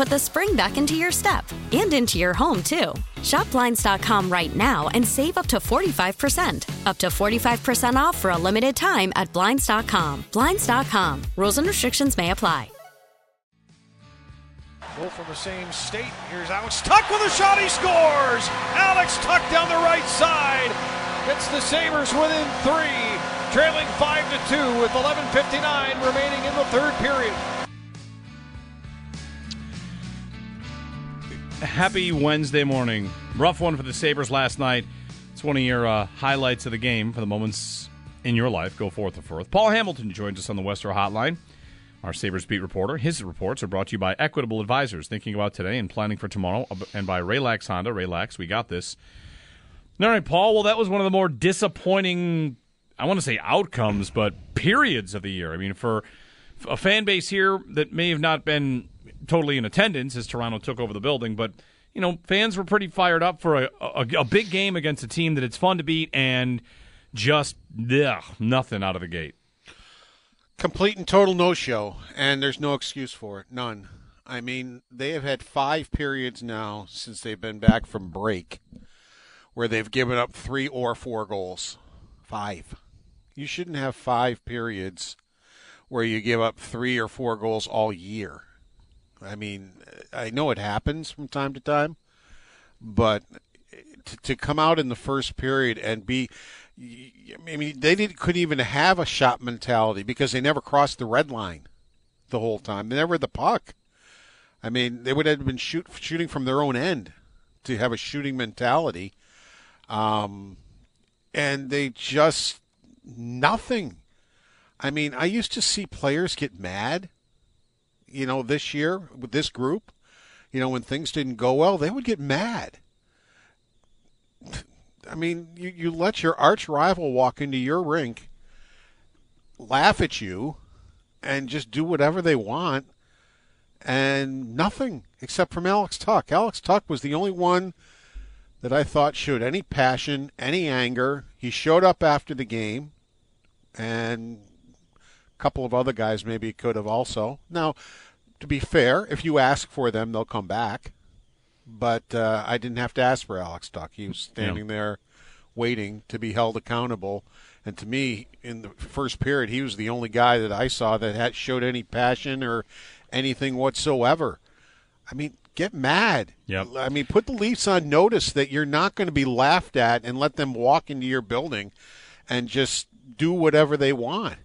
put the spring back into your step and into your home, too. Shop Blinds.com right now and save up to 45%. Up to 45% off for a limited time at Blinds.com. Blinds.com. Rules and restrictions may apply. Both from the same state. Here's Alex Tuch with a shot. He scores. Alex Tuch down the right side gets the Sabres within three, trailing five to two with 11:59 remaining in the third period. Happy Wednesday morning. Rough one for the Sabres last night. It's one of your uh, highlights of the game for the moments in your life. Go forth and forth. Paul Hamilton joins us on the Western Hotline our Sabres beat reporter. His reports are brought to you by Equitable Advisors, thinking about today and planning for tomorrow, and by Raylax Honda. Raylax, we got this. All right, Paul. Well, that was one of the more disappointing, I want to say outcomes, but periods of the year. I mean, for a fan base here that may have not been totally in attendance as Toronto took over the building, but you know, fans were pretty fired up for a, a, a big game against a team that it's fun to beat, and just ugh, nothing out of the gate. Complete and total no show, and there's no excuse for it. None. I mean, they have had five periods now since they've been back from break where they've given up three or four goals. Five. You shouldn't have five periods where you give up three or four goals all year. I mean, I know it happens from time to time, but to, to come out in the first period and be I mean, they didn't, couldn't even have a shot mentality because they never crossed the red line the whole time. They never had the puck. I mean, they would have been shoot, shooting from their own end to have a shooting mentality. Um, and they just nothing. I mean, I used to see players get mad, you know, this year with this group. You know, when things didn't go well, they would get mad. I mean, you, you let your arch rival walk into your rink, laugh at you, and just do whatever they want, and nothing except from Alex Tuch. Alex Tuch was the only one that I thought showed any passion, any anger. He showed up after the game, and couple of other guys maybe could have also. Now, to be fair, if you ask for them, they'll come back but uh, I didn't have to ask for Alex Tuch. He was standing yeah. there waiting to be held accountable. And to me, in the first period, he was the only guy that I saw that had showed any passion or anything whatsoever. I mean, get mad. Yep. I mean, put the Leafs on notice that you're not going to be laughed at and let them walk into your building and just do whatever they want.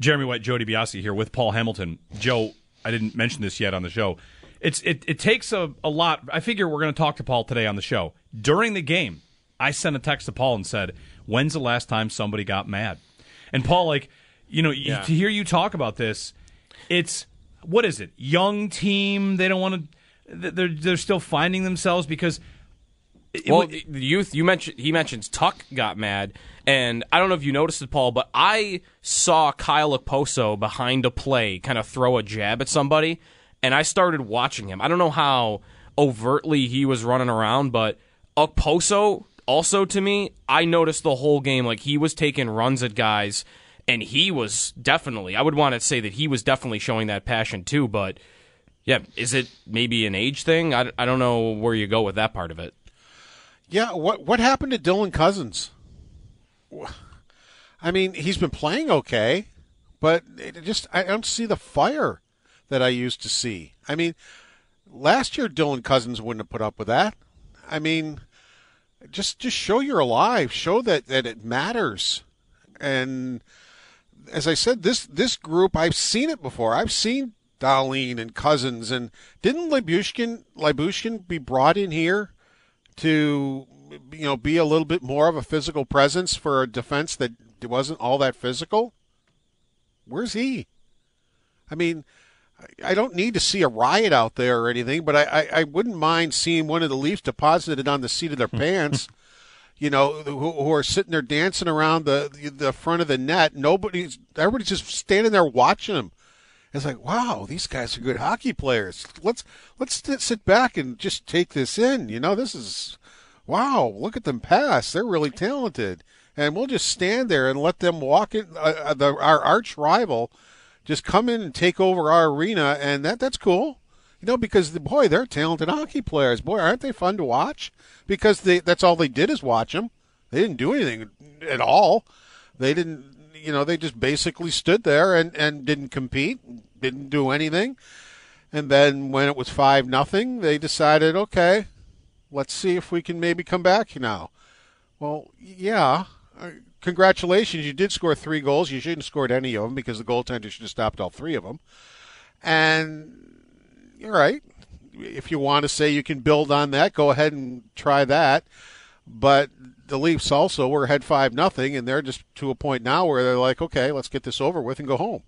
Jeremy White, Jody DiBiase here with Paul Hamilton. Joe, I didn't mention this yet on the show it's it, it takes a, a lot. I figure we're going to talk to Paul today on the show. During the game, I sent a text to Paul and said, "When's the last time somebody got mad?" And Paul, like, you know, yeah. to hear you talk about this, it's what is it? Young team. They don't want to. They're they're still finding themselves because. It, well, the youth you mentioned, he mentions Tuch got mad, and I don't know if you noticed it, Paul, but I saw Kyle Okposo behind a play kind of throw a jab at somebody, and I started watching him. I don't know how overtly he was running around, but Okposo also to me, I noticed the whole game like he was taking runs at guys and he was definitely. I would want to say that he was definitely showing that passion too. But yeah, is it maybe an age thing? I, I don't know where you go with that part of it. Yeah, what what happened to Dylan Cozens? I mean, he's been playing okay, but it just I don't see the fire that I used to see. I mean, last year Dylan Cozens wouldn't have put up with that. I mean, just just show you're alive, show that that it matters. And as I said, this this group I've seen it before. I've seen Dahlin and Cozens, and didn't Libushkin Lyubushkin be brought in here to you know be a little bit more of a physical presence for a defense that wasn't all that physical? Where's he? I mean, I don't need to see a riot out there or anything, but I, I, I wouldn't mind seeing one of the Leafs deposited on the seat of their pants. You know, who, who, are sitting there dancing around the the front of the net. Nobody's everybody's just standing there watching them. It's like, wow, these guys are good hockey players. Let's let's sit back and just take this in. You know, this is wow. Look at them pass. They're really talented, and we'll just stand there and let them walk in. Uh, uh the, our arch rival just come in and take over our arena, and that that's cool. You know, because the, boy, they're talented hockey players. Boy, aren't they fun to watch? Because they that's all they did is watch them. They didn't do anything at all. They didn't, you know, they just basically stood there and and didn't compete, didn't do anything. And then when it was five nothing, they decided, okay, let's see if we can maybe come back now. Well, yeah, uh, congratulations, you did score three goals. You shouldn't have scored any of them because the goaltender should have stopped all three of them. And you're right. If you want to say you can build on that, go ahead and try that. But the Leafs also were ahead five nothing, and they're just to a point now where they're like, okay, let's get this over with and go home.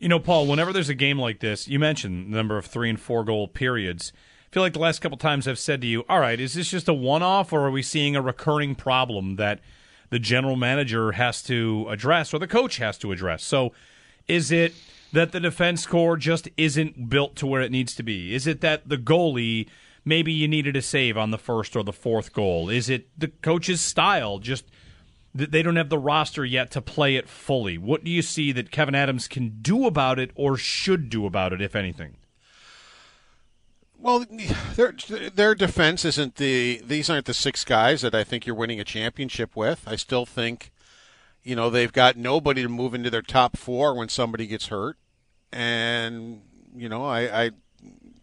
You know, Paul, whenever there's a game like this, you mentioned the number of three and four goal periods. I feel like the last couple times I've said to you, all right, is this just a one off, or are we seeing a recurring problem that – the general manager has to address or the coach has to address. So is it that the defense core just isn't built to where it needs to be? Is it that the goalie maybe you needed a save on the first or the fourth goal? Is it the coach's style just they don't have the roster yet to play it fully? What do you see that Kevin Adams can do about it or should do about it if anything? Well, their their defense isn't the these aren't the six guys that I think you're winning a championship with. I still think, you know, they've got nobody to move into their top four when somebody gets hurt, and you know, I, I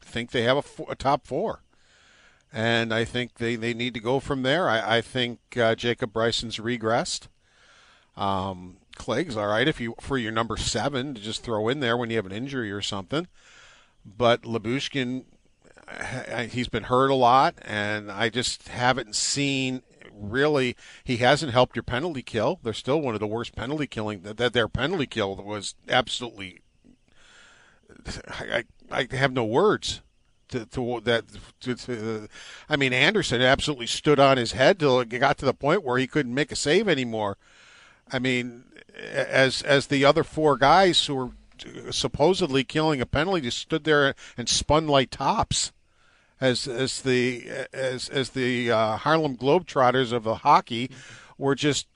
think they have a, a top four, and I think they, they need to go from there. I, I think uh, Jacob Bryson's regressed. Um, Clague's all right if you for your number seven to just throw in there when you have an injury or something, but Lyubushkin he's been hurt a lot, and I just haven't seen really. He hasn't helped your penalty kill. They're still one of the worst penalty killing. That their penalty kill was absolutely. I I have no words. To, to that, to, to, I mean, Anderson absolutely stood on his head till it got to the point where he couldn't make a save anymore. I mean, as as the other four guys who were supposedly killing a penalty just stood there and spun like tops as as the as as the uh, Harlem Globetrotters of the hockey were just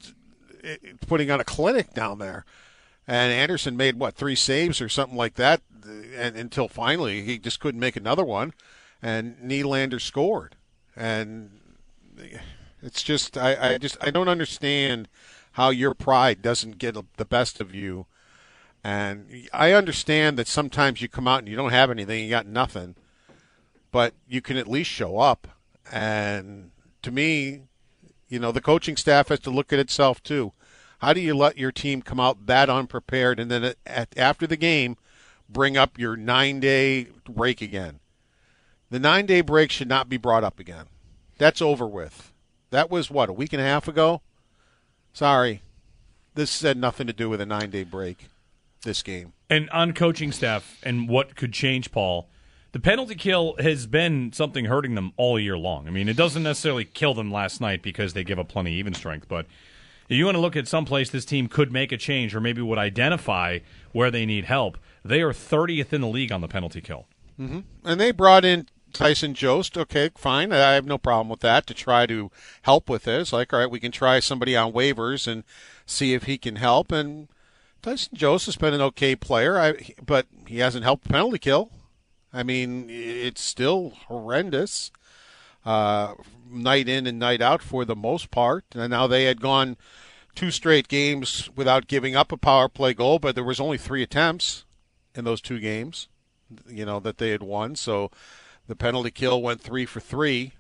eh, putting on a clinic down there. And Anderson made what three saves or something like that, and until finally he just couldn't make another one, and Nylander scored, and it's just I, I just I don't understand how your pride doesn't get the best of you. And I understand that sometimes you come out and you don't have anything, you got nothing but you can at least show up. And to me, you know, the coaching staff has to look at itself too. How do you let your team come out that unprepared and then at, after the game bring up your nine day break again? The nine day break should not be brought up again. That's over with. That was what, a week and a half ago? Sorry. This had nothing to do with a nine day break, this game. And on coaching staff and what could change, Paul, the penalty kill has been something hurting them all year long. I mean, it doesn't necessarily kill them last night because they give up plenty even strength, but you want to look at some place this team could make a change or maybe would identify where they need help, they are 30th in the league on the penalty kill. Mm-hmm. And they brought in Tyson Jost. Okay, fine. I have no problem with that to try to help with this. Like, all right, we can try somebody on waivers and see if he can help. And Tyson Jost has been an okay player, I, but he hasn't helped penalty kill. I mean, it's still horrendous, uh, night in and night out for the most part. And now they had gone two straight games without giving up a power play goal, but there was only three attempts in those two games, you know, that they had won. So the penalty kill went three for three.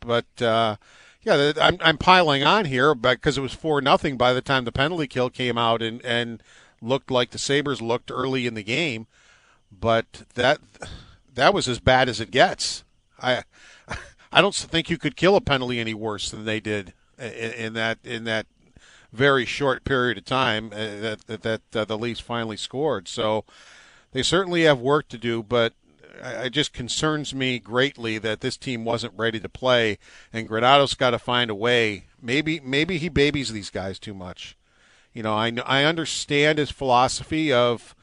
But uh, yeah, I'm, I'm piling on here because it was four nothing by the time the penalty kill came out and and looked like the Sabres looked early in the game. But that that was as bad as it gets. I I don't think you could kill a penalty any worse than they did in, in that in that very short period of time uh, that that, that uh, the Leafs finally scored. So they certainly have work to do, but it just concerns me greatly that this team wasn't ready to play, and Granato's got to find a way. Maybe maybe he babies these guys too much. You know, I I understand his philosophy of,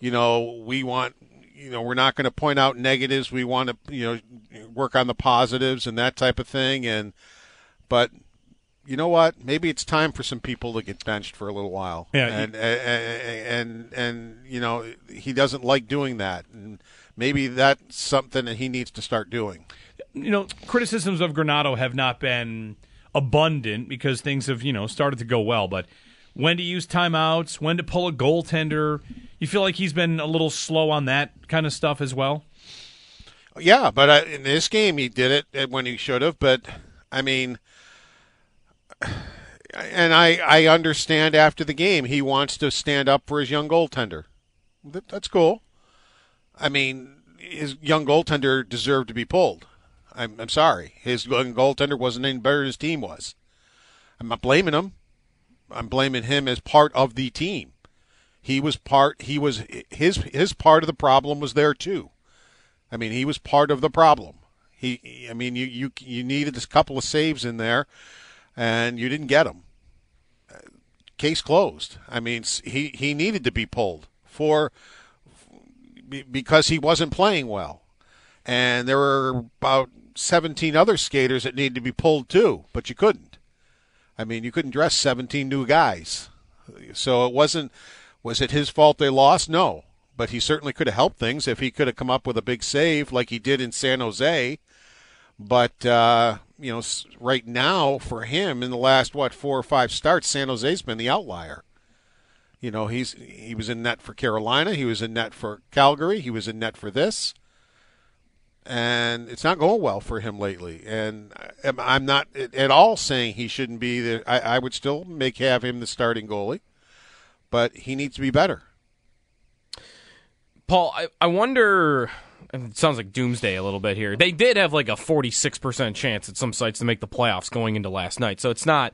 you know, we want, you know, we're not going to point out negatives. We want to, you know, work on the positives and that type of thing. And, but you know what? Maybe it's time for some people to get benched for a little while. Yeah, and and, and and you know he doesn't like doing that, and maybe that's something that he needs to start doing. You know, criticisms of Granato have not been abundant because things have you know started to go well, but when to use timeouts, when to pull a goaltender, you feel like he's been a little slow on that kind of stuff as well. Yeah, but uh, in this game he did it when he should have. But I mean and I, I understand after the game he wants to stand up for his young goaltender. That, that's cool. I mean, his young goaltender deserved to be pulled. I'm, I'm sorry. His young goaltender wasn't any better than his team was. I'm not blaming him. I'm blaming him as part of the team. He was part. He was his his part of the problem was there too. I mean, he was part of the problem. He, I mean, you you you needed a couple of saves in there and you didn't get him. Case closed. I mean, he he needed to be pulled for because he wasn't playing well, and there were about 17 other skaters that needed to be pulled too, but you couldn't. I mean, you couldn't dress 17 new guys, so it wasn't. Was it his fault they lost? No, but he certainly could have helped things if he could have come up with a big save like he did in San Jose. But uh, you know, right now for him in the last what four or five starts, San Jose's been the outlier. You know, he's he was in net for Carolina, he was in net for Calgary, he was in net for this, and it's not going well for him lately. And I'm not at all saying he shouldn't be there. I, I would still make have him the starting goalie, but he needs to be better. Paul, I, I wonder it sounds like doomsday a little bit here. They did have like a 46% chance at some sites to make the playoffs going into last night. So it's not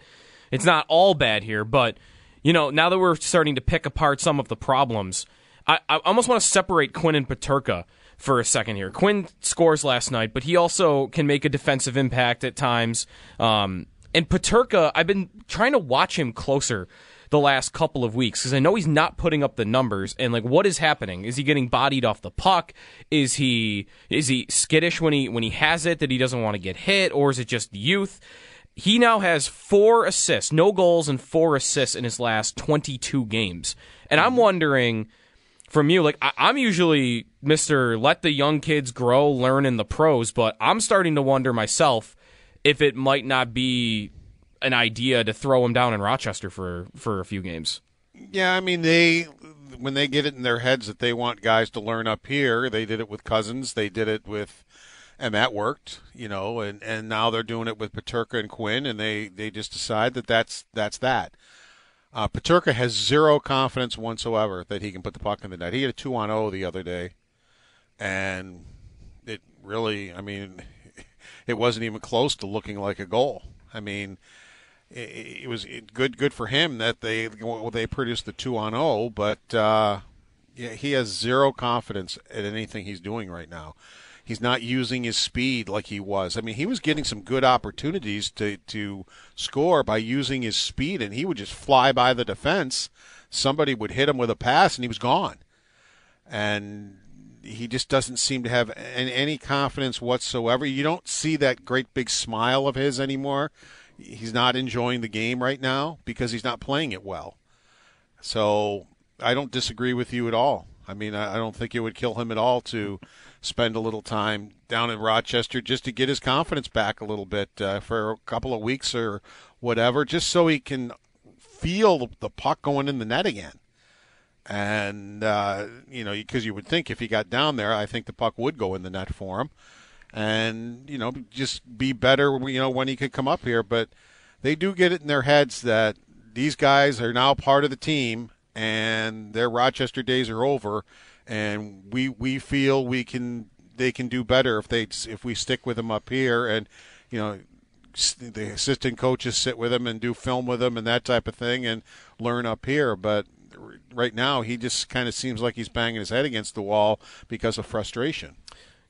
it's not all bad here, but you know, now that we're starting to pick apart some of the problems, I, I almost want to separate Quinn and Peterka for a second here. Quinn scores last night, but he also can make a defensive impact at times. Um, and Peterka, I've been trying to watch him closer the last couple of weeks because I know he's not putting up the numbers. And like, what is happening? Is he getting bodied off the puck? Is he is he skittish when he when he has it that he doesn't want to get hit, or is it just youth? He now has four assists, no goals, and four assists in his last 22 games. And I'm wondering from you, like, I- I'm usually Mr. Let the young kids grow, learn in the pros, but I'm starting to wonder myself if it might not be an idea to throw him down in Rochester for for a few games. Yeah, I mean they when they get it in their heads that they want guys to learn up here, they did it with Cozens, they did it with and that worked, you know, and and now they're doing it with Peterka and Quinn and they they just decide that that's that's that. Uh, Peterka has zero confidence whatsoever that he can put the puck in the net. He had a two on zero the other day, and it really, I mean, it wasn't even close to looking like a goal. I mean, it, was good good for him that they well, they produced the two on zero, oh, but uh, yeah, he has zero confidence in anything he's doing right now. He's not using his speed like he was. I mean, he was getting some good opportunities to to score by using his speed, and he would just fly by the defense. Somebody would hit him with a pass, and he was gone. And he just doesn't seem to have any confidence whatsoever. You don't see that great big smile of his anymore he's not enjoying the game right now because he's not playing it well. So I don't disagree with you at all. I mean, I don't think it would kill him at all to spend a little time down in Rochester just to get his confidence back a little bit uh, for a couple of weeks or whatever, just so he can feel the puck going in the net again. And, uh, you know, because you would think if he got down there, I think the puck would go in the net for him. And, you know, just be better, you know, when he could come up here. But they do get it in their heads that these guys are now part of the team and their Rochester days are over. And we, we feel we can they can do better if they if we stick with them up here and you know the assistant coaches sit with him and do film with him and that type of thing and learn up here but right now he just kind of seems like he's banging his head against the wall because of frustration.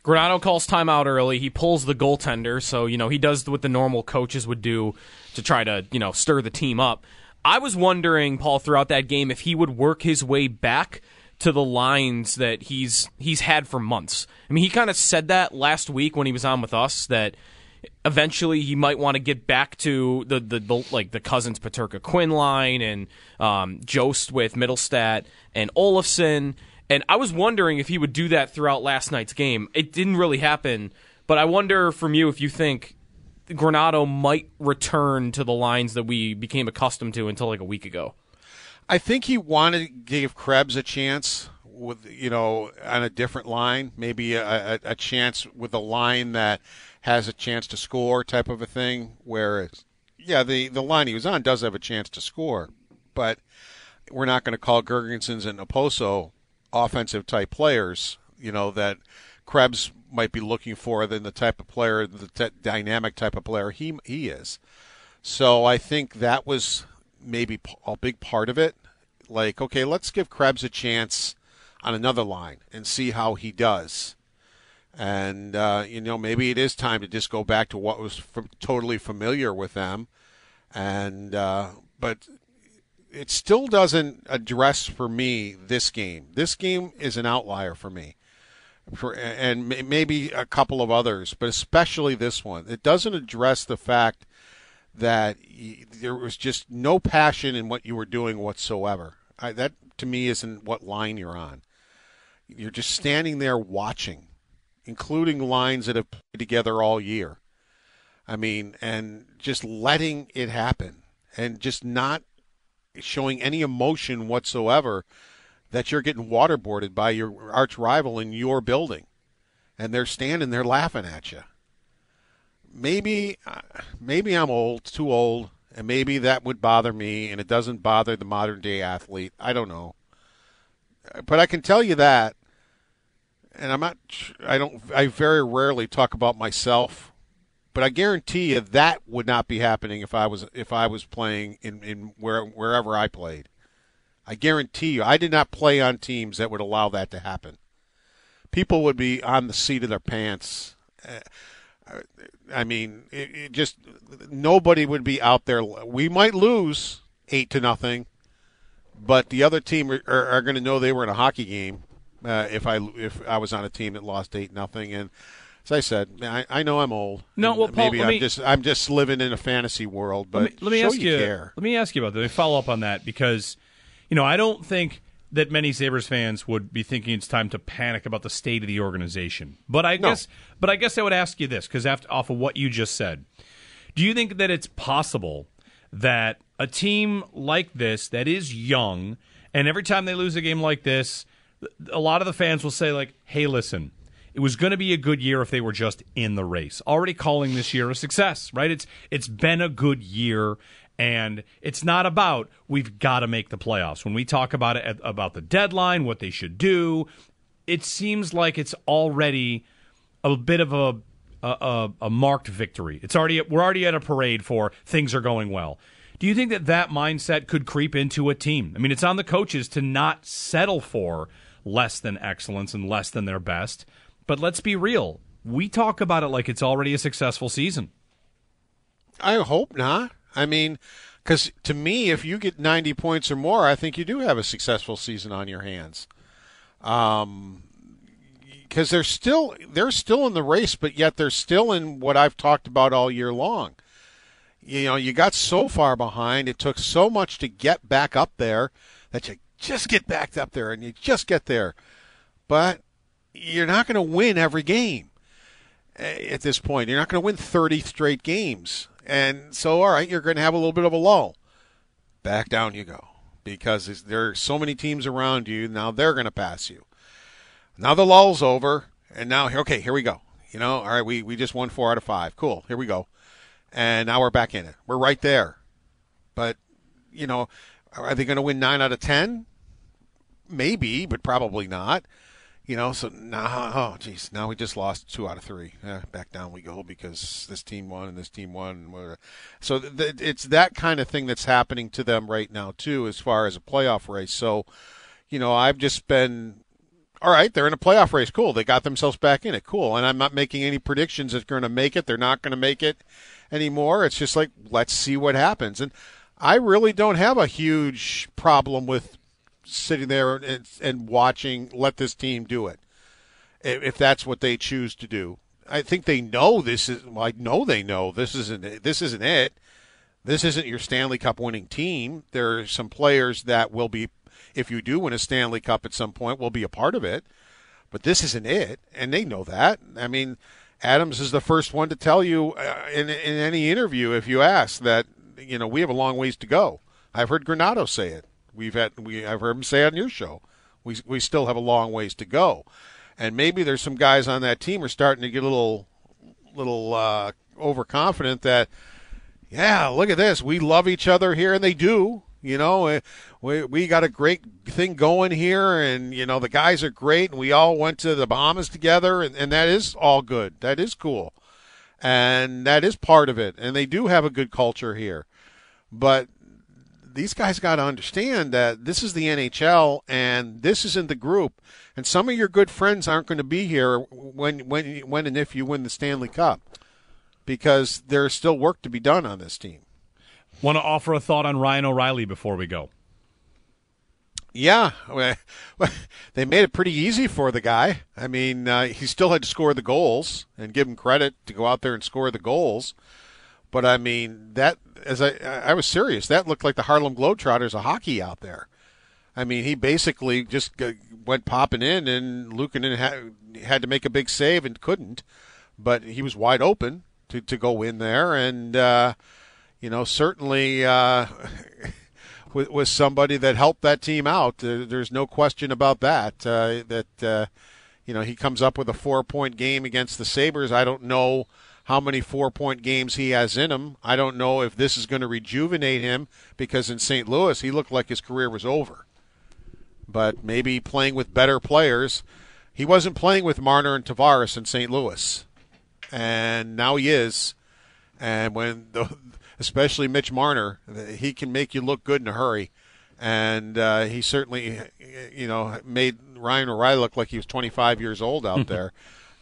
Granato calls timeout early. He pulls the goaltender, so you know he does what the normal coaches would do to try to you know stir the team up. I was wondering, Paul, throughout that game, if he would work his way back to the lines that he's he's had for months. I mean, he kind of said that last week when he was on with us that eventually he might want to get back to the, the, the like the Cozens Peterka Quinn line and um, Jost with Mittelstadt and Olofsson. And I was wondering if he would do that throughout last night's game. It didn't really happen, but I wonder from you if you think Granato might return to the lines that we became accustomed to until like a week ago. I think he wanted to give Krebs a chance with you know on a different line, maybe a, a, a chance with a line that has a chance to score type of a thing. Whereas, yeah, the the line he was on does have a chance to score, but we're not going to call Girgensons and Okposo offensive type players. You know that Krebs might be looking for than the type of player, the t- dynamic type of player he he is. So I think that was maybe a big part of it. Like, okay, let's give Krebs a chance on another line and see how he does. And uh, you know, maybe it is time to just go back to what was totally familiar with them. And uh, but it still doesn't address for me this game. This game is an outlier for me. For, and maybe a couple of others, but especially this one. It doesn't address the fact that there was just no passion in what you were doing whatsoever. I, that to me isn't what line you're on. You're just standing there watching, including lines that have played together all year. I mean, and just letting it happen and just not showing any emotion whatsoever that you're getting waterboarded by your arch rival in your building. And they're standing there laughing at you maybe uh, maybe I'm old, too old, and maybe that would bother me, and it doesn't bother the modern day athlete. I don't know, but I can tell you that, and I'm not. I don't. I very rarely talk about myself, but I guarantee you that would not be happening if I was if I was playing in in where wherever I played. I guarantee you, I did not play on teams that would allow that to happen. People would be on the seat of their pants. Uh, I mean, it, it just nobody would be out there. We might lose eight to nothing, but the other team are, are, going to know they were in a hockey game. Uh, if I if I was on a team that lost eight nothing, and as I said, I, I know I'm old. No, well, Paul, maybe I'm me, just I'm just living in a fantasy world. But let me, let me ask you, you let me ask you about that. Let me follow up on that because you know I don't think that many Sabres fans would be thinking it's time to panic about the state of the organization. But I no. guess but I guess I would ask you this because off of what you just said. Do you think that it's possible that a team like this that is young and every time they lose a game like this a lot of the fans will say like, "Hey, listen, it was going to be a good year if they were just in the race. Already calling this year a success, right? It's it's been a good year and it's not about we've got to make the playoffs. When we talk about it about the deadline, what they should do, it seems like it's already a bit of a a, a marked victory. It's already we're already at a parade for things are going well. Do you think that that mindset could creep into a team? I mean, it's on the coaches to not settle for less than excellence and less than their best. But let's be real. We talk about it like it's already a successful season. I hope not. I mean, because to me, if you get 90 points or more, I think you do have a successful season on your hands. Um, because they're still they're still in the race, but yet they're still in what I've talked about all year long. you know, you got so far behind. It took so much to get back up there that you just get backed up there and you just get there. But you're not going to win every game eh, at this point. You're not going to win 30 straight games. And so, all right, you're going to have a little bit of a lull. Back down you go because there are so many teams around you. Now they're going to pass you. Now the lull's over, and now okay, here we go. You know, all right, we we just won four out of five. Cool, here we go, and now we're back in it. We're right there, but you know, are they going to win nine out of ten? Maybe, but probably not. You know, so now, oh, geez, now we just lost two out of three. Eh, back down we go because this team won and this team won. So th- th- it's that kind of thing that's happening to them right now too, as far as a playoff race. So, you know, I've just been all right, they're in a playoff race. Cool. They got themselves back in it. Cool. And I'm not making any predictions that they're going to make it. They're not going to make it anymore. It's just like, let's see what happens. And I really don't have a huge problem with sitting there and, and watching, let this team do it, if that's what they choose to do. I think they know this is. Well, I know they know this isn't. This isn't it. This isn't your Stanley Cup winning team. There are some players that will be if you do win a Stanley Cup at some point, we'll be a part of it. But this isn't it, and they know that. I mean, Adams is the first one to tell you uh, in in any interview if you ask that you know we have a long ways to go. I've heard Granato say it. We've had we I've heard him say on your show. We we still have a long ways to go, and maybe there's some guys on that team are starting to get a little little uh, overconfident that yeah, look at this. We love each other here, and they do. You know, eh, we we got a great thing going here, and you know the guys are great, and we all went to the Bahamas together, and, and that is all good. That is cool, and that is part of it. And they do have a good culture here, but these guys got to understand that this is the NHL, and this isn't the group. And some of your good friends aren't going to be here when when when and if you win the Stanley Cup, because there's still work to be done on this team. Want to offer a thought on Ryan O'Reilly before we go? Yeah, they made it pretty easy for the guy. I mean, uh, he still had to score the goals, and give him credit to go out there and score the goals. But I mean, that as I I was serious, that looked like the Harlem Globetrotters of hockey out there. I mean, he basically just went popping in, and Luukkonen had, had to make a big save and couldn't, but he was wide open to to go in there, and uh, you know, certainly. Uh, with, somebody that helped that team out. Uh, there's no question about that. Uh, that uh, you know he comes up with a four point game against the Sabres. I don't know how many four point games he has in him. I don't know if this is going to rejuvenate him because in St. Louis he looked like his career was over. But maybe playing with better players. He wasn't playing with Marner and Tavares in St. Louis, and now he is. And when the especially Mitch Marner. He can make you look good in a hurry, and uh, he certainly, you know, made Ryan O'Reilly look like he was 25 years old out there.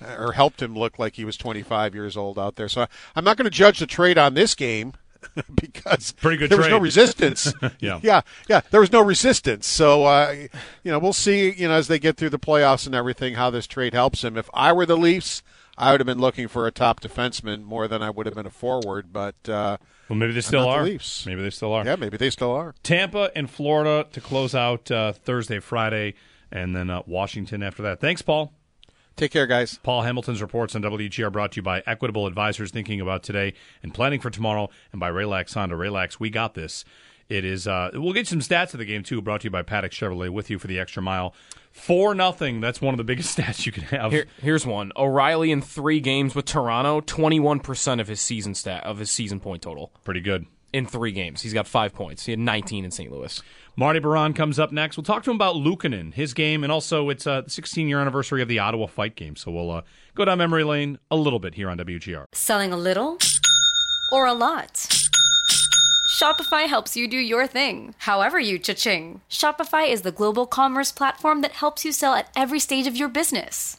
Or helped him look like he was 25 years old out there. So I'm not going to judge the trade on this game because there trade. was no resistance. yeah, yeah, yeah. There was no resistance. So uh, you know, we'll see. You know, as they get through the playoffs and everything, how this trade helps him. If I were the Leafs, I would have been looking for a top defenseman more than I would have been a forward. But uh, well, maybe they still are. The Leafs. Maybe they still are. Yeah, maybe they still are. Tampa and Florida to close out uh, Thursday, Friday, and then uh, Washington after that. Thanks, Paul. Take care, guys. Paul Hamilton's reports on WGR brought to you by Equitable Advisors thinking about today and planning for tomorrow, and by Raylax Honda. Raylax, we got this. It is. Uh, we'll get some stats of the game too. Brought to you by Paddock Chevrolet. With you for the extra mile. Four nothing. That's one of the biggest stats you can have. Here, here's one. O'Reilly in three games with Toronto, twenty one percent of his season stat of his season point total. Pretty good. In three games, he's got five points. He had nineteen in St. Louis. Marty Biron comes up next. We'll talk to him about Luukkonen, his game, and also it's uh, the 16 year anniversary of the Ottawa Fight game. So we'll uh, go down memory lane a little bit here on WGR. Selling a little or a lot. Shopify helps you do your thing, however you cha-ching. Shopify is the global commerce platform that helps you sell at every stage of your business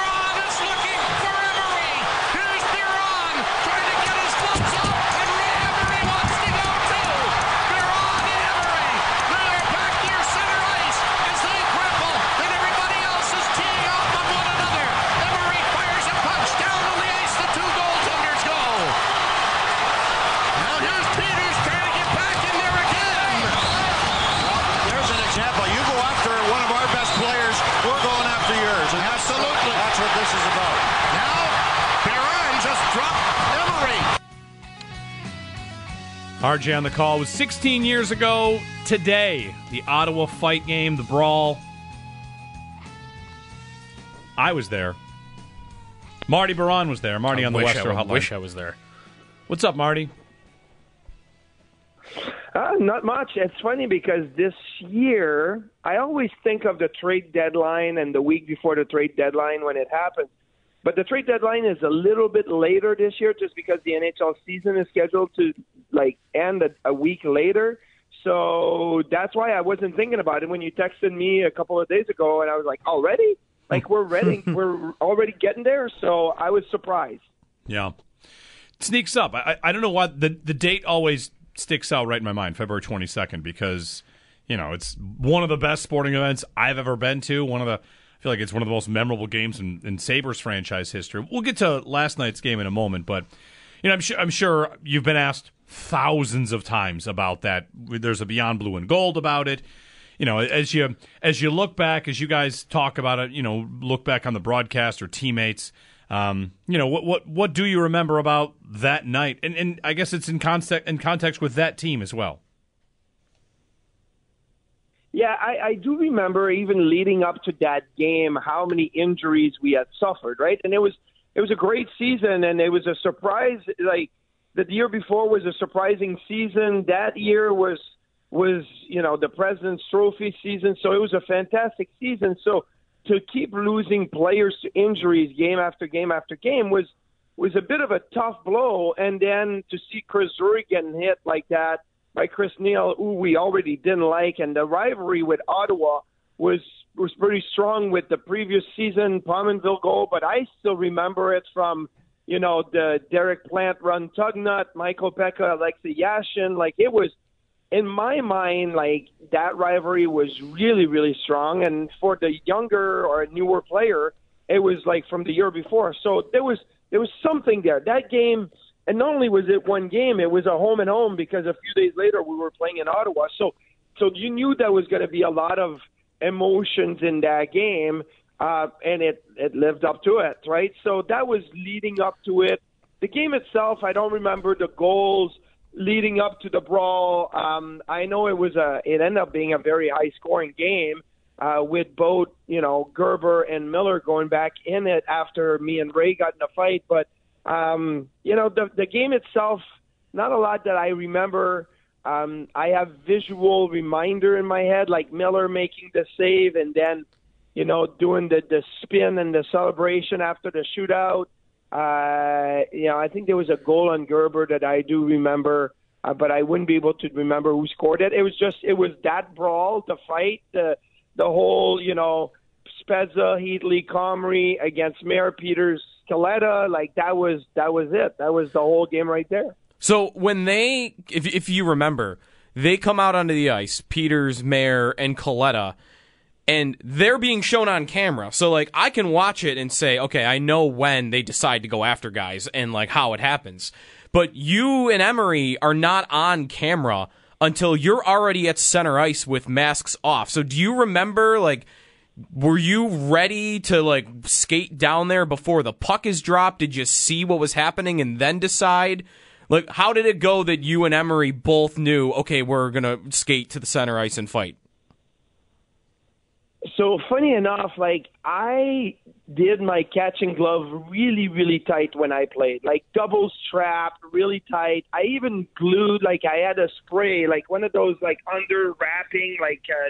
RJ on the call was 16 years ago today. The Ottawa fight game, the brawl. I was there. Marty Biron was there. Marty I on the wish Western I, Hotline. wish I was there. What's up, Marty? Uh, not much. It's funny because this year, I always think of the trade deadline and the week before the trade deadline when it happens. But the trade deadline is a little bit later this year just because the NHL season is scheduled to like end a, a week later. So that's why I wasn't thinking about it when you texted me a couple of days ago and I was like, already? Like we're ready, we're already getting there. So I was surprised. Yeah. It sneaks up. I, I don't know why the, the date always sticks out right in my mind, February 22nd, because, you know, it's one of the best sporting events I've ever been to. One of the I feel like it's one of the most memorable games in, in Sabres franchise history. We'll get to last night's game in a moment, but you know, I'm sure I'm sure you've been asked thousands of times about that. There's a Beyond Blue and Gold about it. You know, as you as you look back, as you guys talk about it, you know, look back on the broadcast or teammates. Um, you know, what what what do you remember about that night? And and I guess it's in context in context with that team as well. Yeah, I, I do remember even leading up to that game how many injuries we had suffered, right? And it was it was a great season, and it was a surprise. Like the year before was a surprising season. That year was was you know the President's Trophy season, so it was a fantastic season. So to keep losing players to injuries game after game after game was was a bit of a tough blow. And then to see Chris Drury getting hit like that by Chris Neil, who we already didn't like, and the rivalry with Ottawa was was pretty strong with the previous season Pominville goal, but I still remember it from you know the Derek Plante run Tugnutt, Michael Peca, Alexei Yashin. Like it was in my mind, like that rivalry was really, really strong. And for the younger or newer player, it was like from the year before. So there was there was something there. That game, and not only was it one game, it was a home and home because a few days later we were playing in Ottawa. So so you knew there was going to be a lot of emotions in that game, uh, and it it lived up to it, right? So that was leading up to it. The game itself, I don't remember the goals leading up to the brawl. Um, I know it was a it ended up being a very high scoring game uh, with both you know Gerber and Miller going back in it after me and Ray got in a fight. But um, you know the the game itself, not a lot that I remember. Um, I have visual reminder in my head, like Miller making the save and then, you know, doing the the spin and the celebration after the shootout. Uh, you know, I think there was a goal on Gerber that I do remember, uh, but I wouldn't be able to remember who scored it. It was just it was that brawl, the fight, the the whole you know Spezza, Heatley, Comrie against Mair Peters, Kaleta. Like that was that was it. That was the whole game right there. So when they, if if you remember, they come out onto the ice, Peters, Mair, and Kaleta and they're being shown on camera. So like I can watch it and say, okay, I know when they decide to go after guys and like how it happens. But you and Emery are not on camera until you're already at center ice with masks off. So do you remember like were you ready to like skate down there before the puck is dropped? Did you see what was happening and then decide? Like how did it go that you and Emery both knew, okay, we're going to skate to the center ice and fight? So funny enough, like I did my catching glove really, really tight when I played, like double strap, really tight. I even glued, like I had a spray, like one of those like under wrapping, like uh,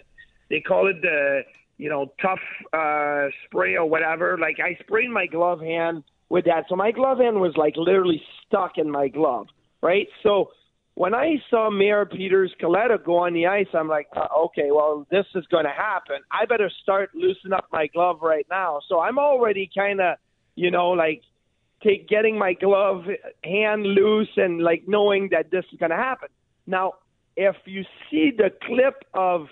they call it the, you know, tough uh, spray or whatever. Like I sprayed my glove hand with that, so my glove hand was like literally stuck in my glove, right? So when I saw Mair Peters Kaleta go on the ice, I'm like, uh, okay, well, this is going to happen. I better start loosening up my glove right now. So I'm already kind of, you know, like take getting my glove hand loose and like knowing that this is going to happen. Now, if you see the clip of,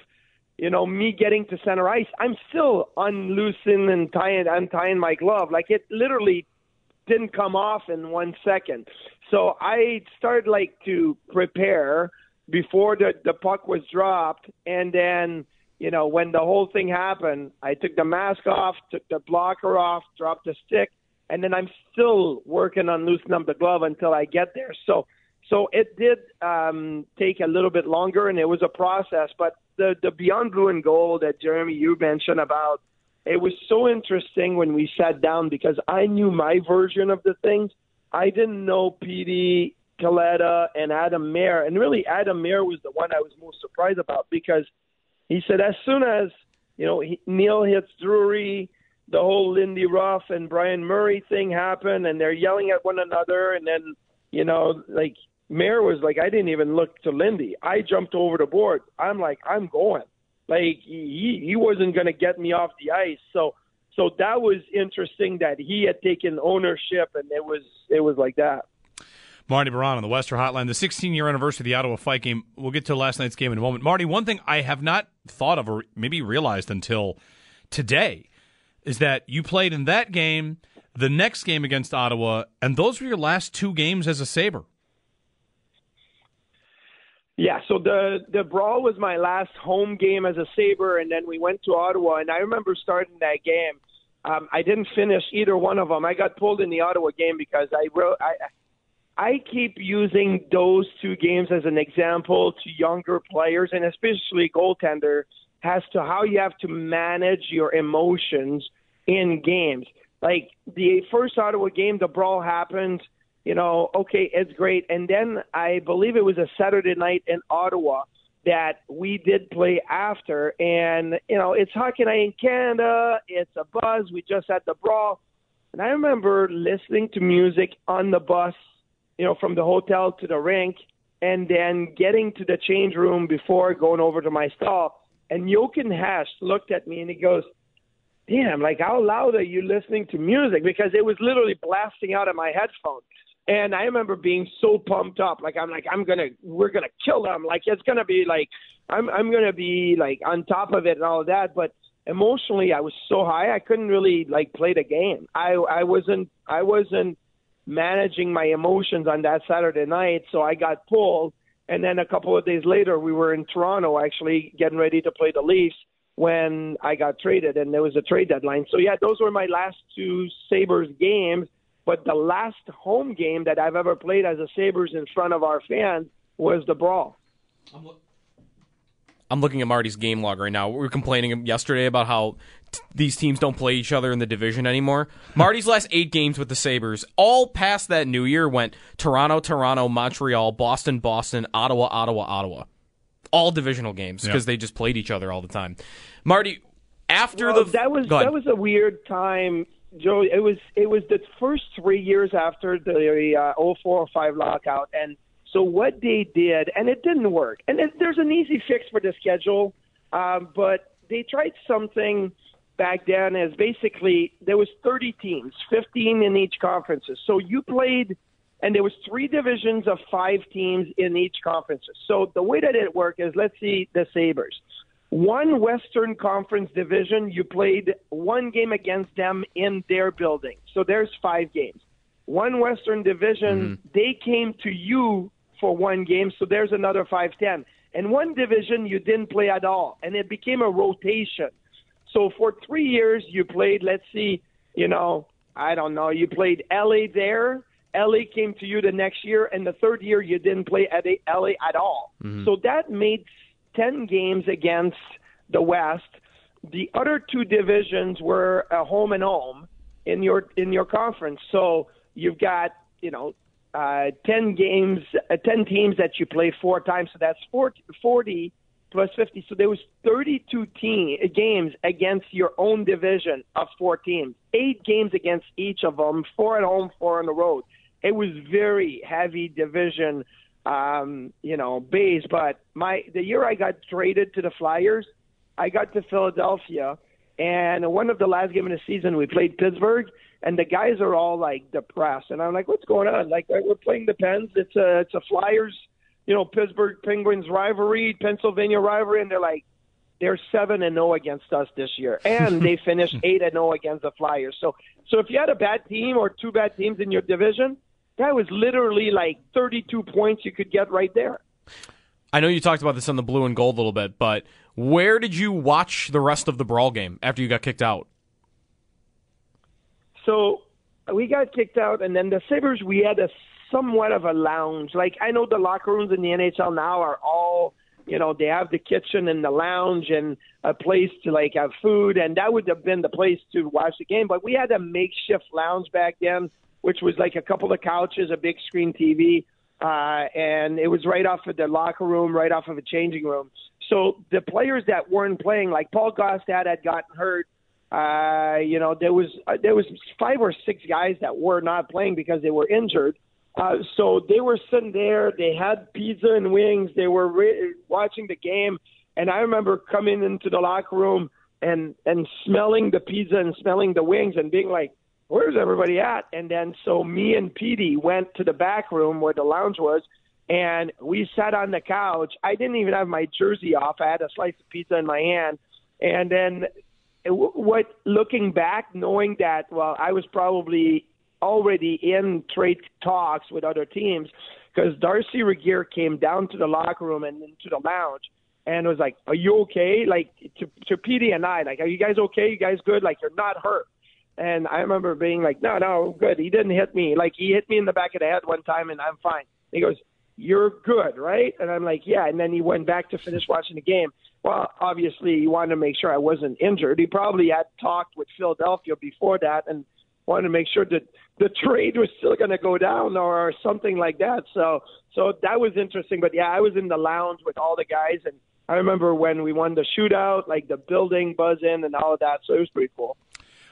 you know, me getting to center ice, I'm still unloosening and tying, untying my glove. Like it literally didn't come off in one second. So I started like to prepare before the the puck was dropped, and then you know when the whole thing happened, I took the mask off, took the blocker off, dropped the stick, and then I'm still working on loosening up the glove until I get there. So so it did um, take a little bit longer, and it was a process. But the the beyond blue and gold that Jeremy you mentioned about, it was so interesting when we sat down because I knew my version of the things I didn't know Petey, Kaleta, and Adam Mair. And really, Adam Mair was the one I was most surprised about because he said as soon as you know he, Neil hits Drury, the whole Lindy Ruff and Bryan Murray thing happened, and they're yelling at one another, and then you know like Mair was like, I didn't even look to Lindy. I jumped over the board. I'm like, I'm going. Like he he wasn't going to get me off the ice. So so that was interesting that he had taken ownership, and it was it was like that. Marty Biron on the Western Hotline, the 16 year anniversary of the Ottawa Fight game. We'll get to last night's game in a moment. Marty, one thing I have not thought of or maybe realized until today is that you played in that game, the next game against Ottawa, and those were your last two games as a Sabre. Yeah, so the the brawl was my last home game as a Sabre, and then we went to Ottawa, and I remember starting that game, um, I didn't finish either one of them. I got pulled in the Ottawa game because I wrote. I I keep using those two games as an example to younger players and especially goaltender as to how you have to manage your emotions in games. Like the first Ottawa game, the brawl happened. You know, okay, it's great. And then I believe it was a Saturday night in Ottawa that we did play after. And, you know, it's Hockey Night in Canada. It's a buzz. We just had the brawl. And I remember listening to music on the bus, you know, from the hotel to the rink, and then getting to the change room before going over to my stall. And Jochen Hecht looked at me and he goes, Damn, like how loud are you listening to music? Because it was literally blasting out of my headphones. And I remember being so pumped up, like I'm like I'm gonna, we're gonna kill them, like it's gonna be like I'm I'm gonna be like on top of it and all of that. But emotionally, I was so high, I couldn't really like play the game. I I wasn't I wasn't managing my emotions on that Saturday night, so I got pulled. And then a couple of days later, we were in Toronto actually getting ready to play the Leafs when I got traded, and there was a trade deadline. So yeah, those were my last two Sabres games but the last home game that I've ever played as a Sabres in front of our fans was the Brawl. I'm looking at Marty's game log right now. We were complaining yesterday about how t- these teams don't play each other in the division anymore. Marty's last eight games with the Sabres, all past that New Year, went Toronto, Toronto, Montreal, Boston, Boston, Ottawa, Ottawa, Ottawa. All divisional games because they just played each other all the time. Marty, after well, the that was that was a weird time Joe, it was it was the first three years after the uh, 0405 lockout, and so what they did, and it didn't work. And it, there's an easy fix for the schedule, um, but they tried something back then. As basically there was 30 teams, 15 in each conferences. So you played, and there was three divisions of five teams in each conferences. So the way that it worked is, let's see the Sabres one Western Conference division, you played one game against them in their building. So there's five games. One Western division, mm-hmm. they came to you for one game, so there's another 5 10. And one division, you didn't play at all, and it became a rotation. So for three years, you played, let's see, you know, I don't know, you played LA there. LA came to you the next year, and the third year, you didn't play at LA at all. Mm-hmm. So that made 10 games against the West. The other two divisions were a home and home in your in your conference. So you've got, you know, uh, 10 games, uh, 10 teams that you play four times. So that's 40, 40 plus 50. So there was 32 team, games against your own division of four teams. Eight games against each of them, four at home, four on the road. It was very heavy division um, you know, base. But my the year I got traded to the Flyers, I got to Philadelphia, and one of the last game of the season we played Pittsburgh, and the guys are all like depressed, and I'm like, what's going on? Like we're playing the Pens. It's a it's a Flyers, you know, Pittsburgh Penguins rivalry, Pennsylvania rivalry, and they're like. They're seven and zero against us this year, and they finished eight and zero against the Flyers. So, so if you had a bad team or two bad teams in your division, that was literally like 32 points you could get right there. I know you talked about this on the blue and gold a little bit, but where did you watch the rest of the brawl game after you got kicked out? So we got kicked out, and then the Sabres, we had a somewhat of a lounge. Like I know the locker rooms in the NHL now are all, you know, they have the kitchen and the lounge and a place to like have food, and that would have been the place to watch the game. But we had a makeshift lounge back then which was like a couple of couches, a big screen TV, uh, and it was right off of the locker room, right off of a changing room. So the players that weren't playing, like Paul Gaustad had gotten hurt. Uh, you know, there was uh, there was five or six guys that were not playing because they were injured. Uh, so they were sitting there. They had pizza and wings. They were re- watching the game, and I remember coming into the locker room and and smelling the pizza and smelling the wings and being like, where's everybody at? And then so me and Petey went to the back room where the lounge was, and we sat on the couch. I didn't even have my jersey off. I had a slice of pizza in my hand, and then what? Looking back, knowing that well, I was probably already in trade talks with other teams because Darcy Regier came down to the locker room and into the lounge and was like, "Are you okay?" Like to to Petey and I, like, "Are you guys okay? You guys good? Like you're not hurt." And I remember being like, no, no, good. He didn't hit me. Like he hit me in the back of the head one time, and I'm fine. He goes, you're good, right? And I'm like, yeah. And then he went back to finish watching the game. Well, obviously, he wanted to make sure I wasn't injured. He probably had talked with Philadelphia before that, and wanted to make sure that the trade was still going to go down or something like that. So so that was interesting. But yeah, I was in the lounge with all the guys, and I remember when we won the shootout, like the building buzzing and all of that. So it was pretty cool.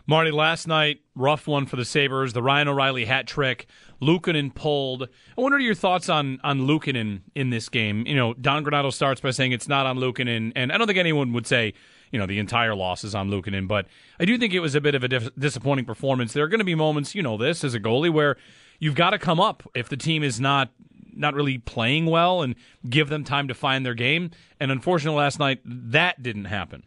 Marty, last night, rough one for the Sabres. The Ryan O'Reilly hat trick. Luukkonen pulled. I wonder your thoughts on on Luukkonen in this game. You know, Don Granato starts by saying it's not on Luukkonen, and I don't think anyone would say you know the entire loss is on Luukkonen, but I do think it was a bit of a dif- disappointing performance. There are going to be moments, you know, this as a goalie where you've got to come up if the team is not not really playing well and give them time to find their game. And unfortunately, last night that didn't happen.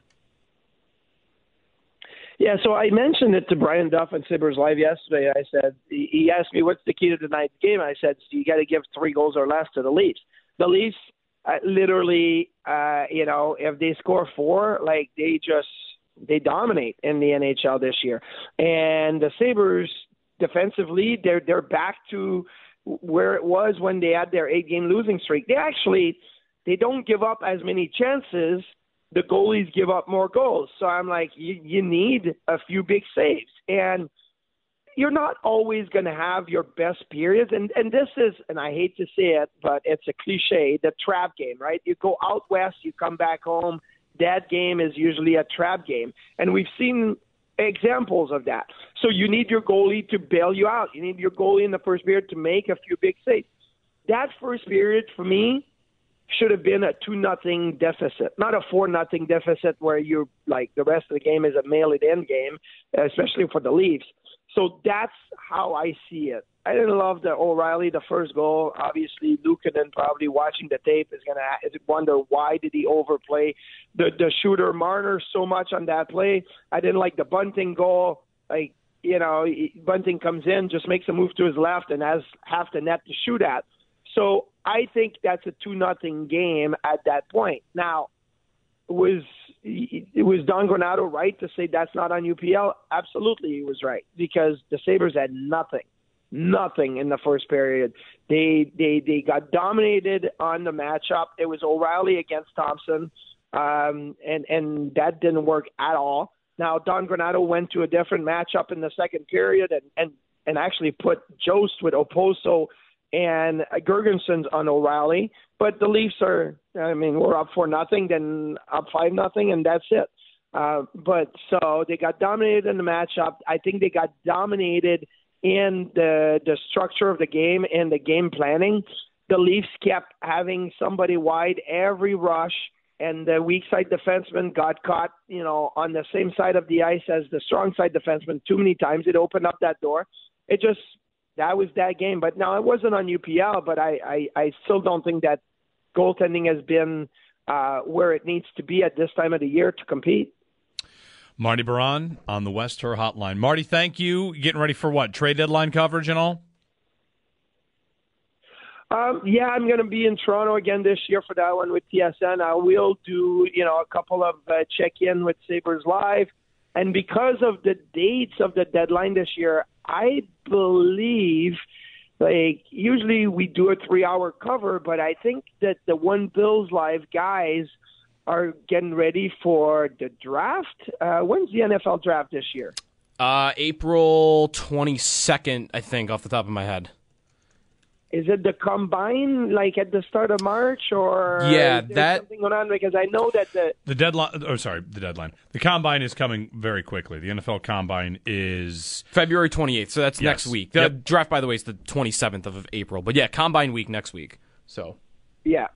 Yeah, so I mentioned it to Brian Duff and Sabres Live yesterday. I said he asked me what's the key to tonight's game. I said you got to give three goals or less to the Leafs. The Leafs, uh, literally, uh, you know, if they score four, like they just they dominate in the NHL this year. And the Sabres defensively, they're they're back to where it was when they had their eight game losing streak. They actually they don't give up as many chances the goalies give up more goals. So I'm like, you, you need a few big saves. And you're not always going to have your best periods. And, and this is, and I hate to say it, but it's a cliche, the trap game, right? You go out west, you come back home. That game is usually a trap game. And we've seen examples of that. So you need your goalie to bail you out. You need your goalie in the first period to make a few big saves. That first period for me should have been a two nothing deficit, not a four nothing deficit where you're like the rest of the game is a mail it in game, especially for the Leafs. So that's how I see it. I didn't love the O'Reilly, the first goal. Obviously, Luukkonen probably watching the tape is to wonder why did he overplay the the shooter Marner so much on that play. I didn't like the Bunting goal. Like you know, Bunting comes in, just makes a move to his left, and has half the net to shoot at. So I think that's a two nothing game at that point. Now, was was Don Granato right to say that's not on UPL? Absolutely, he was right because the Sabres had nothing, nothing in the first period. They they they got dominated on the matchup. It was O'Reilly against Thompson, um, and and that didn't work at all. Now Don Granato went to a different matchup in the second period and and and actually put Jost with Okposo and Girgensons on O'Reilly. But the Leafs are, I mean, we're up for nothing, then up five nothing, and that's it. Uh, but so they got dominated in the matchup. I think they got dominated in the the structure of the game and the game planning. The Leafs kept having somebody wide every rush, and the weak side defenseman got caught, you know, on the same side of the ice as the strong side defenseman too many times. It opened up that door. It just that was that game. But now it wasn't on UPL, but I, I, I still don't think that goaltending has been uh, where it needs to be at this time of the year to compete. Marty Biron on the West Her Hotline. Marty, thank you. Getting ready for what? Trade deadline coverage and all? Um, yeah, I'm going to be in Toronto again this year for that one with TSN. I will do, you know, a couple of uh, check-in with Sabres Live. And because of the dates of the deadline this year, I believe like usually we do a three hour cover, but I think that the one Bills Live guys are getting ready for the draft. Uh, when's the NFL draft this year? Uh, April 22nd, I think, off the top of my head. Is it the combine like at the start of March or yeah that something going on because I know that the the deadline oh sorry the deadline the combine is coming very quickly the NFL combine is February 28th so that's yes. next week the yep. draft by the way is the 27th of April but yeah combine week next week so yeah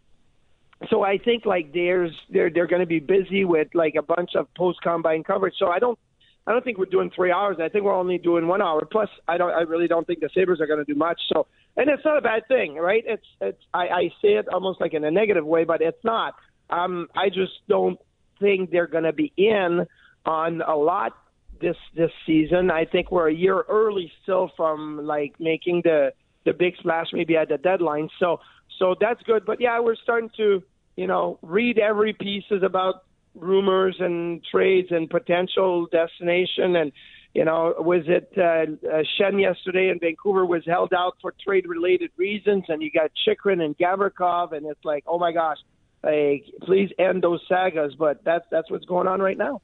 so I think like there's they're they're going to be busy with like a bunch of post combine coverage so I don't I don't think we're doing three hours. I think we're only doing one hour. Plus, I don't. I really don't think the Sabres are going to do much. So, and it's not a bad thing, right? It's. It's. I, I say it almost like in a negative way, but it's not. Um, I just don't think they're going to be in on a lot this this season. I think we're a year early still from like making the the big splash maybe at the deadline. So so that's good. But yeah, we're starting to you know read every piece is about rumors and trades and potential destination and you know was it uh, uh, Schenn yesterday in Vancouver was held out for trade related reasons and you got Chychrun and Gavrikov and it's like oh my gosh like please end those sagas but that's that's what's going on right now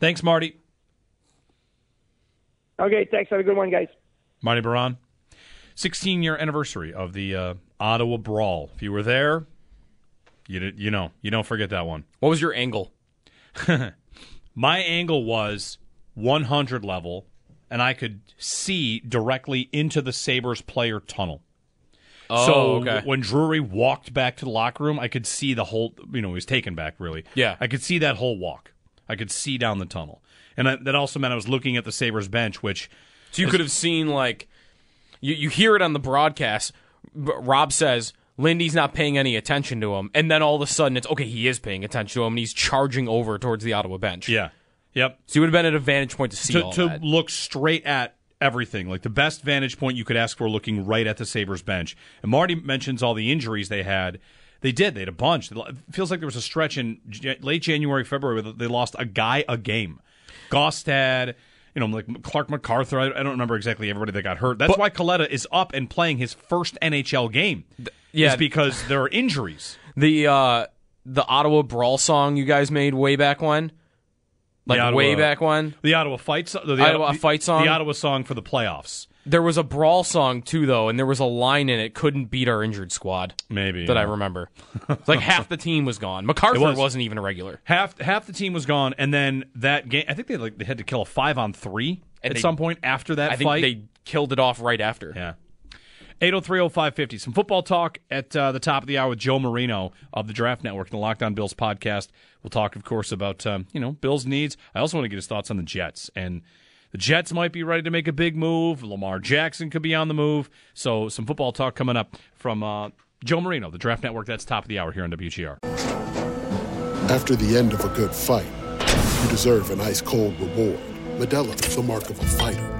thanks Marty Okay, thanks. Have a good one, guys. Marty Biron. 16 year anniversary of the uh, Ottawa Brawl. If you were there, you you know you don't forget that one. What was your angle? My angle was 100 level, and I could see directly into the Sabres player tunnel. Oh, so okay. when Drury walked back to the locker room, I could see the whole. You know, he was taken back. Really, Yeah. I could see that whole walk. I could see down the tunnel, and I, that also meant I was looking at the Sabres bench, which So you could have seen like you you hear it on the broadcast. Rob says Lindy's not paying any attention to him, and then all of a sudden it's okay. He is paying attention to him, and he's charging over towards the Ottawa bench. yeah, yep. So you would have been at a vantage point to see to, all to that. look straight at everything, like the best vantage point you could ask for, looking right at the Sabres bench. And Marty mentions all the injuries they had. They did. They had a bunch. It feels like there was a stretch in late January, February where they lost a guy a game. Gaustad, you know, like Clark MacArthur. I, don't remember exactly everybody that got hurt. That's why Kaleta is up and playing his first NHL game. yeah. is because there are injuries. The uh, the Ottawa brawl song you guys made way back when, like The Ottawa- way back when. The Ottawa fight, so- the Ottawa fight song? the Ottawa song for the playoffs. There was a brawl song too, though, and there was a line in it: "Couldn't beat our injured squad." Maybe that I remember. It's like half the team was gone. MacArthur was. wasn't even a regular. half half the team was gone, and then that game. I think they like they had to kill a five on three And at they- some point after that I think fight. they killed it off right after. yeah. 8030550. Some football talk at uh, the top of the hour with Joe Marino of the Draft Network and the Lockdown Bills podcast. We'll talk, of course, about um, you know Bills needs. I also want to get his thoughts on the Jets and the Jets might be ready to make a big move. Lamar Jackson could be on the move. So some football talk coming up from uh, Joe Marino, the Draft Network. That's top of the hour here on WGR. After the end of a good fight, you deserve an ice cold reward. Modelo the mark of a fighter.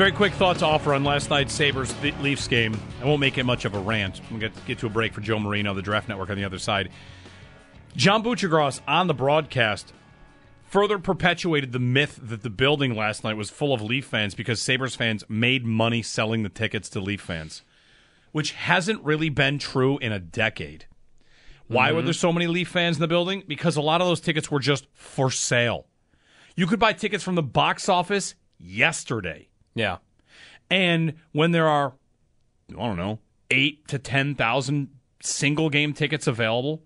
Very quick thought to offer on last night's Sabres Leafs game. I won't make it much of a rant. We'll get, get to a break for Joe Marino, the Draft Network on the other side. John Buccigross on the broadcast further perpetuated the myth that the building last night was full of Leaf fans because Sabres fans made money selling the tickets to Leaf fans, which hasn't really been true in a decade. Why were Mhm. there so many Leaf fans in the building? Because a lot of those tickets were just for sale. You could buy tickets from the box office yesterday. Yeah. And when there are, I don't know, eight to 10,000 single game tickets available,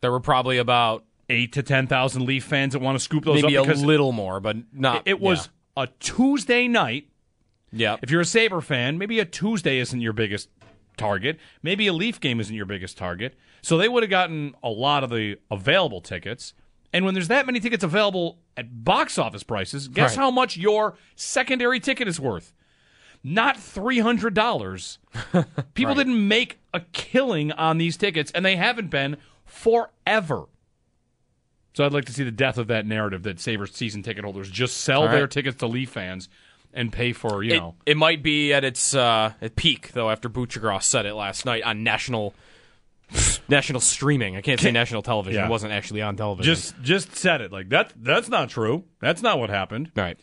there were probably about eight to 10,000 Leaf fans that want to scoop those Maybe up Maybe a little more, but not. it, it was a Tuesday night. Yeah. If you're a Sabre fan, maybe a Tuesday isn't your biggest target. Maybe a Leaf game isn't your biggest target. So they would have gotten a lot of the available tickets. And when there's that many tickets available at box office prices, guess Right. how much your secondary ticket is worth? Not $300. People Right. didn't make a killing on these tickets, and they haven't been forever. So I'd like to see the death of that narrative that Sabres season ticket holders just sell All right. their tickets to Leaf fans and pay for, you it, know. it might be at its uh, at peak though after Buccigross said it last night on national national streaming. I can't say national television. Yeah. It wasn't actually on television. Just just said it like that. That's not true. That's not what happened. Right.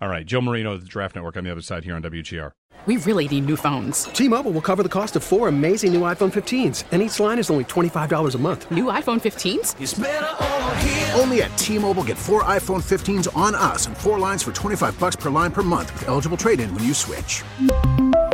All right. Joe Marino, the Draft Network, on the other side here on WGR. We really need new phones. T-Mobile will cover the cost of four amazing new iPhone 15s, and each line is only $25 a month. New iPhone 15s? It's over here. Only at T-Mobile get four iPhone 15s on us and four lines for 25 bucks per line per month with eligible trade-in when you switch.